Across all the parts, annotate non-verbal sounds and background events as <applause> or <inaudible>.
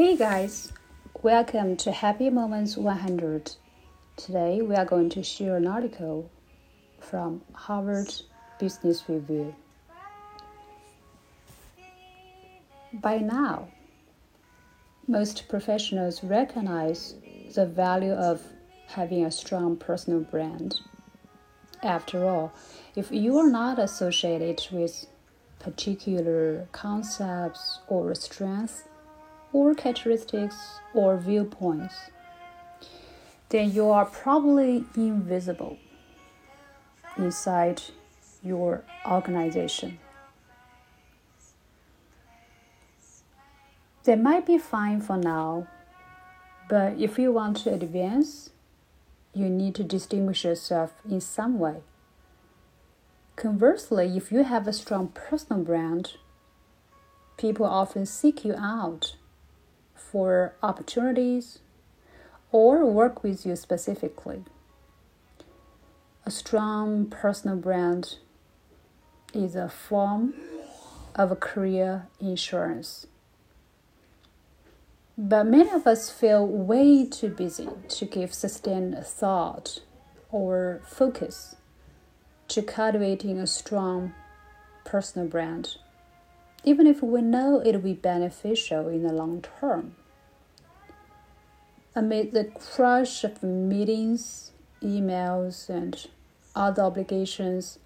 Hey guys, welcome to Happy Moments 100. Today we are going to share an article from Harvard Business Review. By now, most professionals recognize the value of having a strong personal brand. After all, if you are not associated with particular concepts or strengths, or characteristics or viewpoints, then you are probably invisible inside your organization. They might be fine for now, but if you want to advance, you need to distinguish yourself in some way. Conversely, if you have a strong personal brand, people often seek you out for opportunities or work with you specifically. A strong personal brand is a form of career insurance. But many of us feel way too busy to give sustained thought or focus to cultivating a strong personal brand, even if we know it will be beneficial in the long term. Amid the crush of meetings, emails, and other obligations,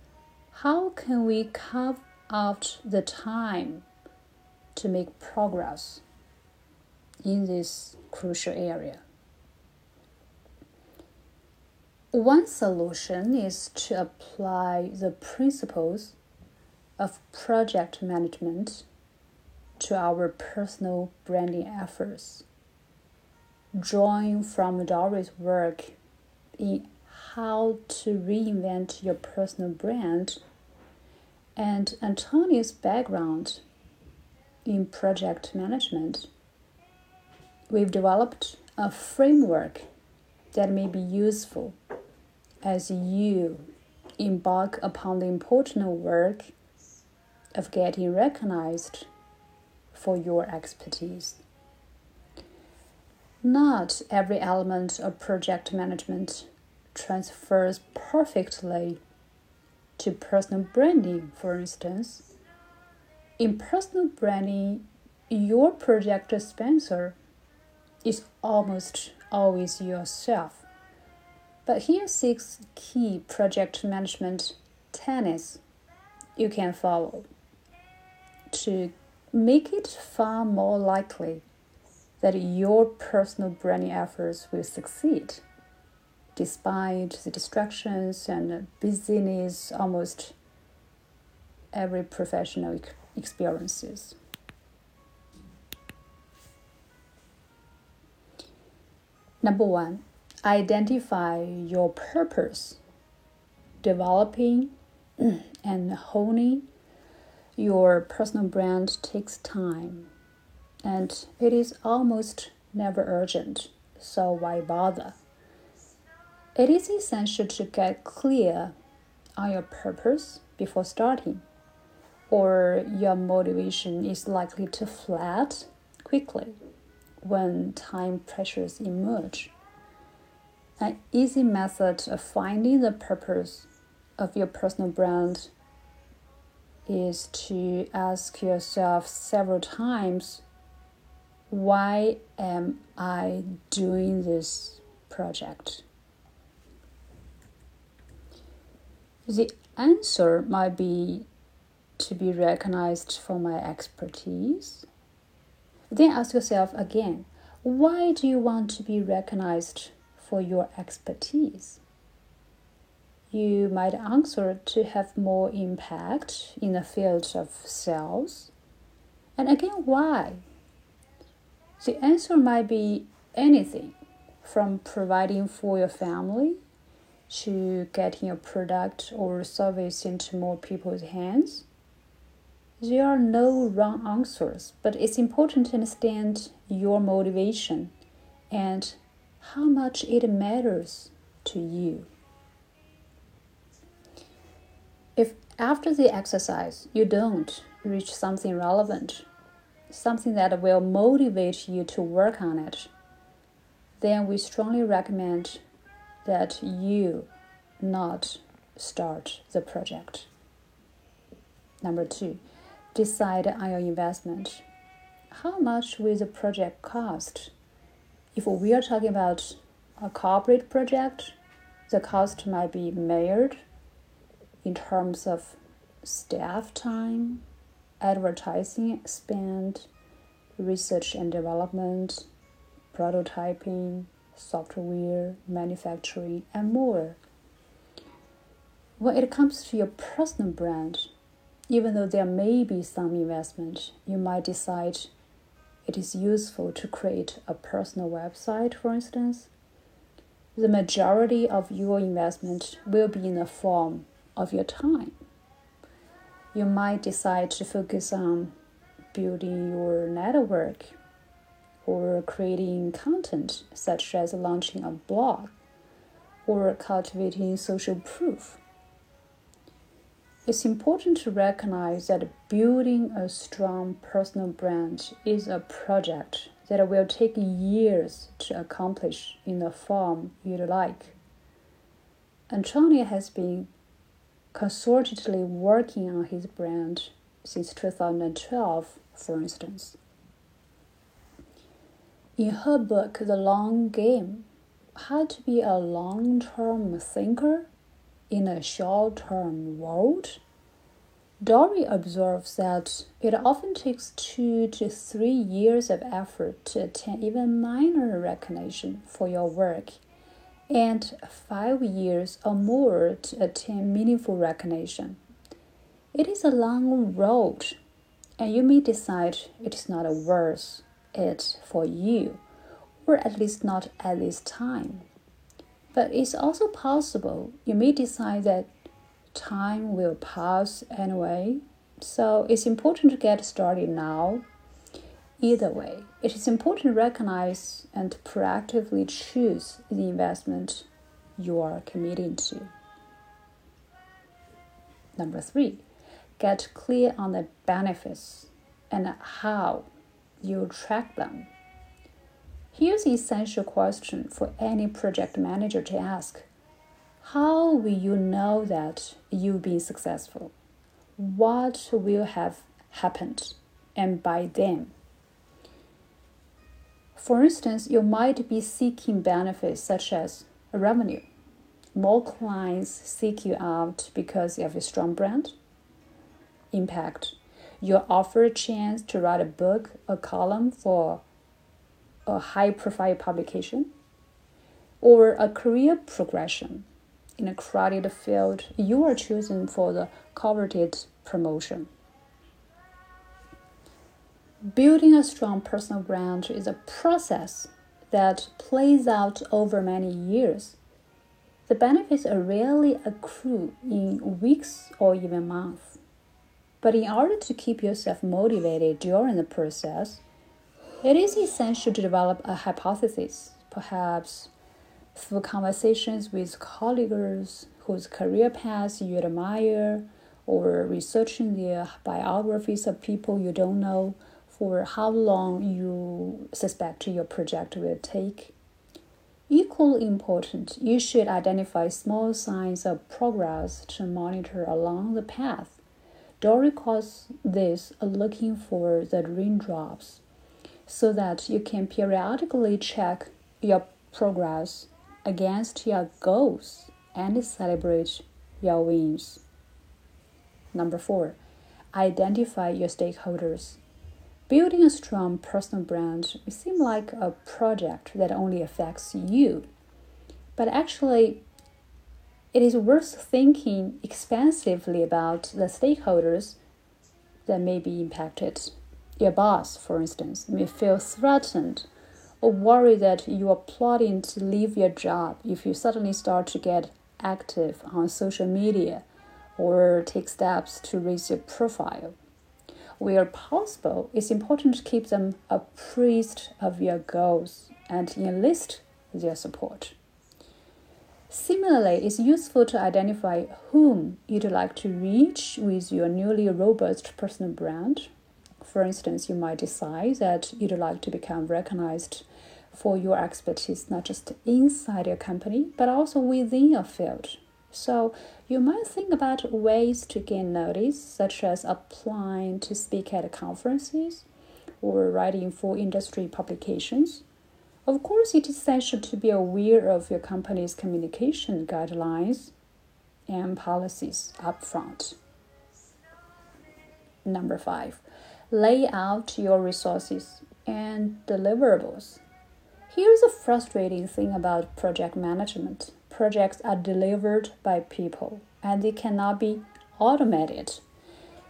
how can we carve out the time to make progress in this crucial area? One solution is to apply the principles of project management to our personal branding efforts drawing from Dorie's work in how to reinvent your personal brand and Antonio's background in project management, we've developed a framework that may be useful as you embark upon the important work of getting recognized for your expertise. Not every element of project management transfers perfectly to personal branding, for instance. In personal branding, your project sponsor is almost always yourself. But here are six key project management tenets you can follow to make it far more likely that your personal branding efforts will succeed despite the distractions and busyness almost every professional experiences. Number one, identify your purpose. Developing <clears throat> and honing your personal brand takes time and it is almost never urgent, so why bother? It is essential to get clear on your purpose before starting, or your motivation is likely to flat quickly when time pressures emerge. An easy method of finding the purpose of your personal brand is to ask yourself several times why am I doing this project? The answer might be to be recognized for my expertise. Then ask yourself again why do you want to be recognized for your expertise? You might answer to have more impact in the field of sales. And again, why? The answer might be anything from providing for your family to getting your product or service into more people's hands. There are no wrong answers, but it's important to understand your motivation and how much it matters to you. If after the exercise you don't reach something relevant, something that will motivate you to work on it, then we strongly recommend that you not start the project. Number two, decide on your investment. How much will the project cost? If we are talking about a corporate project, the cost might be measured in terms of staff time, advertising spend, research and development, prototyping, software, manufacturing, and more. When it comes to your personal brand, even though there may be some investment, you might decide it is useful to create a personal website, for instance. The majority of your investment will be in the form of your time. You might decide to focus on building your network or creating content, such as launching a blog or cultivating social proof. It's important to recognize that building a strong personal brand is a project that will take years to accomplish in the form you'd like. Antonio has been concertedly working on his brand since 2012, for instance. In her book, The Long Game How to Be a Long Term Thinker in a short term world, Dorie observes that it often takes two to three years of effort to attain even minor recognition for your work, and five years or more to attain meaningful recognition. It is a long road, and you may decide it is not worth it for you, or at least not at this time. But it's also possible you may decide that time will pass anyway, so it's important to get started now. Either way, it is important to recognize and proactively choose the investment you are committing to. Number three, get clear on the benefits and how you track them. Here's the essential question for any project manager to ask How will you know that you've been successful? What will have happened and by then? For instance, you might be seeking benefits such as revenue. More clients seek you out because you have a strong brand. Impact. You're offered a chance to write a book, a column for a high profile publication or a career progression in a crowded field, you are chosen for the coveted promotion. Building a strong personal brand is a process that plays out over many years. The benefits rarely accrue in weeks or even months. But in order to keep yourself motivated during the process, it is essential to develop a hypothesis, perhaps through conversations with colleagues whose career paths you admire, or researching their biographies of people you don't know for how long you suspect your project will take. Equally important, you should identify small signs of progress to monitor along the path. Dorie calls this looking for the raindrops so that you can periodically check your progress against your goals and celebrate your wins. Number four, identify your stakeholders. Building a strong personal brand may seem like a project that only affects you, but actually, it is worth thinking expansively about the stakeholders that may be impacted your boss, for instance, may feel threatened or worry that you are plotting to leave your job if you suddenly start to get active on social media or take steps to raise your profile. Where possible, it's important to keep them apprised of your goals and enlist their support. Similarly, it's useful to identify whom you'd like to reach with your newly robust personal brand For instance, you might decide that you'd like to become recognized for your expertise not just inside your company but also within your field. So, you might think about ways to gain notice, such as applying to speak at conferences or writing for industry publications. Of course, it is essential to be aware of your company's communication guidelines and policies upfront. Number five, lay out your resources and deliverables. Here's a frustrating thing about project management projects are delivered by people and they cannot be automated.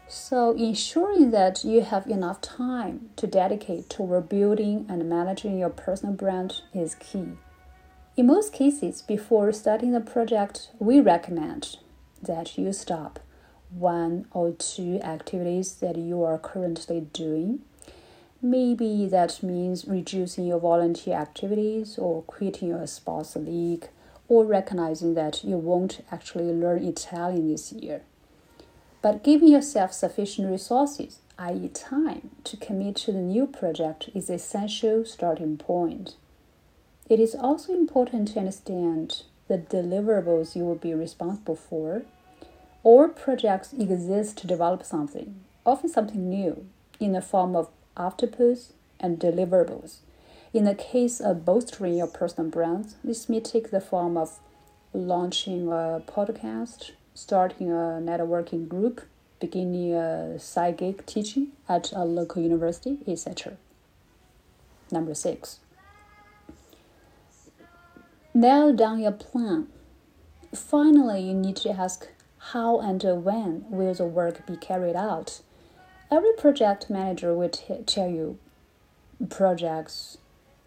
So, ensuring that you have enough time to dedicate toward building and managing your personal brand is key. In most cases, before starting a project, we recommend that you stop one or two activities that you are currently doing. Maybe that means reducing your volunteer activities or quitting your sports league or recognizing that you won't actually learn Italian this year. But giving yourself sufficient resources, i.e., time, to commit to the new project is essential starting point. It is also important to understand the deliverables you will be responsible for. All projects exist to develop something, often something new, in the form of outputs and deliverables. In the case of bolstering your personal brand, this may take the form of launching a podcast, starting a networking group, beginning a gig teaching at a local university, etc. Number six, Nail down your plan. Finally, you need to ask how and when will the work be carried out. Every project manager will tell you projects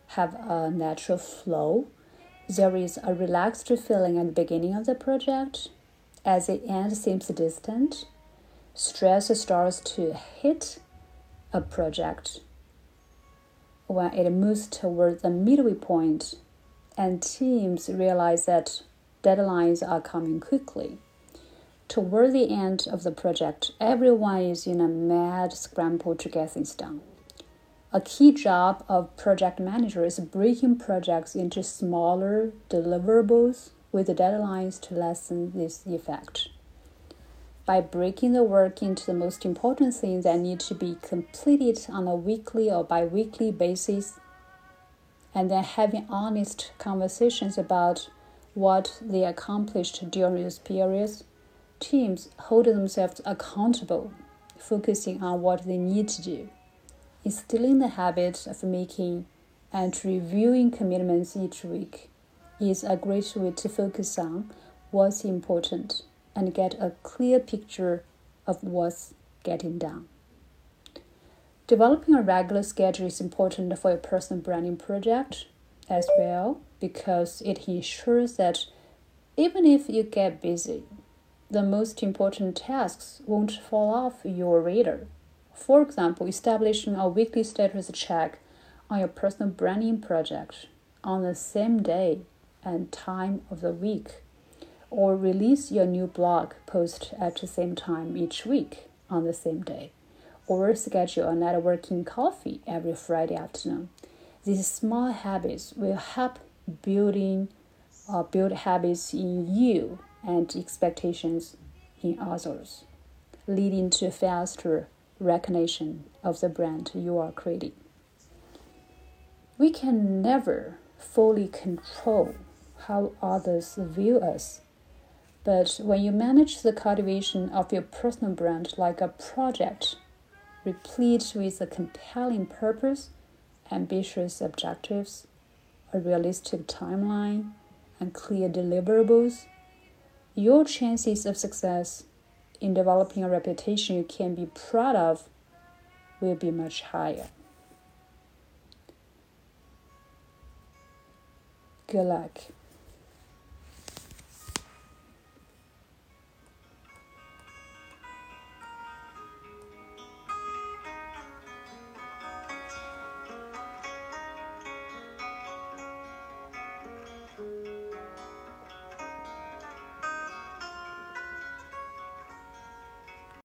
have a natural flow. There is a relaxed feeling at the beginning of the project. As the end seems distant, stress starts to hit a project. When it moves toward the midway point, and teams realize that deadlines are coming quickly. Toward the end of the project, everyone is in a mad scramble to get things done. A key job of project manager is breaking projects into smaller deliverables with deadlines to lessen this effect. By breaking the work into the most important things that need to be completed on a weekly or bi weekly basis, and then having honest conversations about what they accomplished during those periods, teams hold themselves accountable, focusing on what they need to do. Instilling the habit of making and reviewing commitments each week is a great way to focus on what's important and get a clear picture of what's getting done. Developing a regular schedule is important for your personal branding project as well because it ensures that even if you get busy, the most important tasks won't fall off your radar. For example, establishing a weekly status check on your personal branding project on the same day and time of the week, or release your new blog post at the same time each week on the same day or schedule a networking coffee every Friday afternoon. These small habits will help building uh, build habits in you and expectations in others, leading to faster recognition of the brand you are creating. We can never fully control how others view us. But when you manage the cultivation of your personal brand like a project replete with a compelling purpose, ambitious objectives, a realistic timeline, and clear deliverables, your chances of success in developing a reputation you can be proud of will be much higher. Good luck.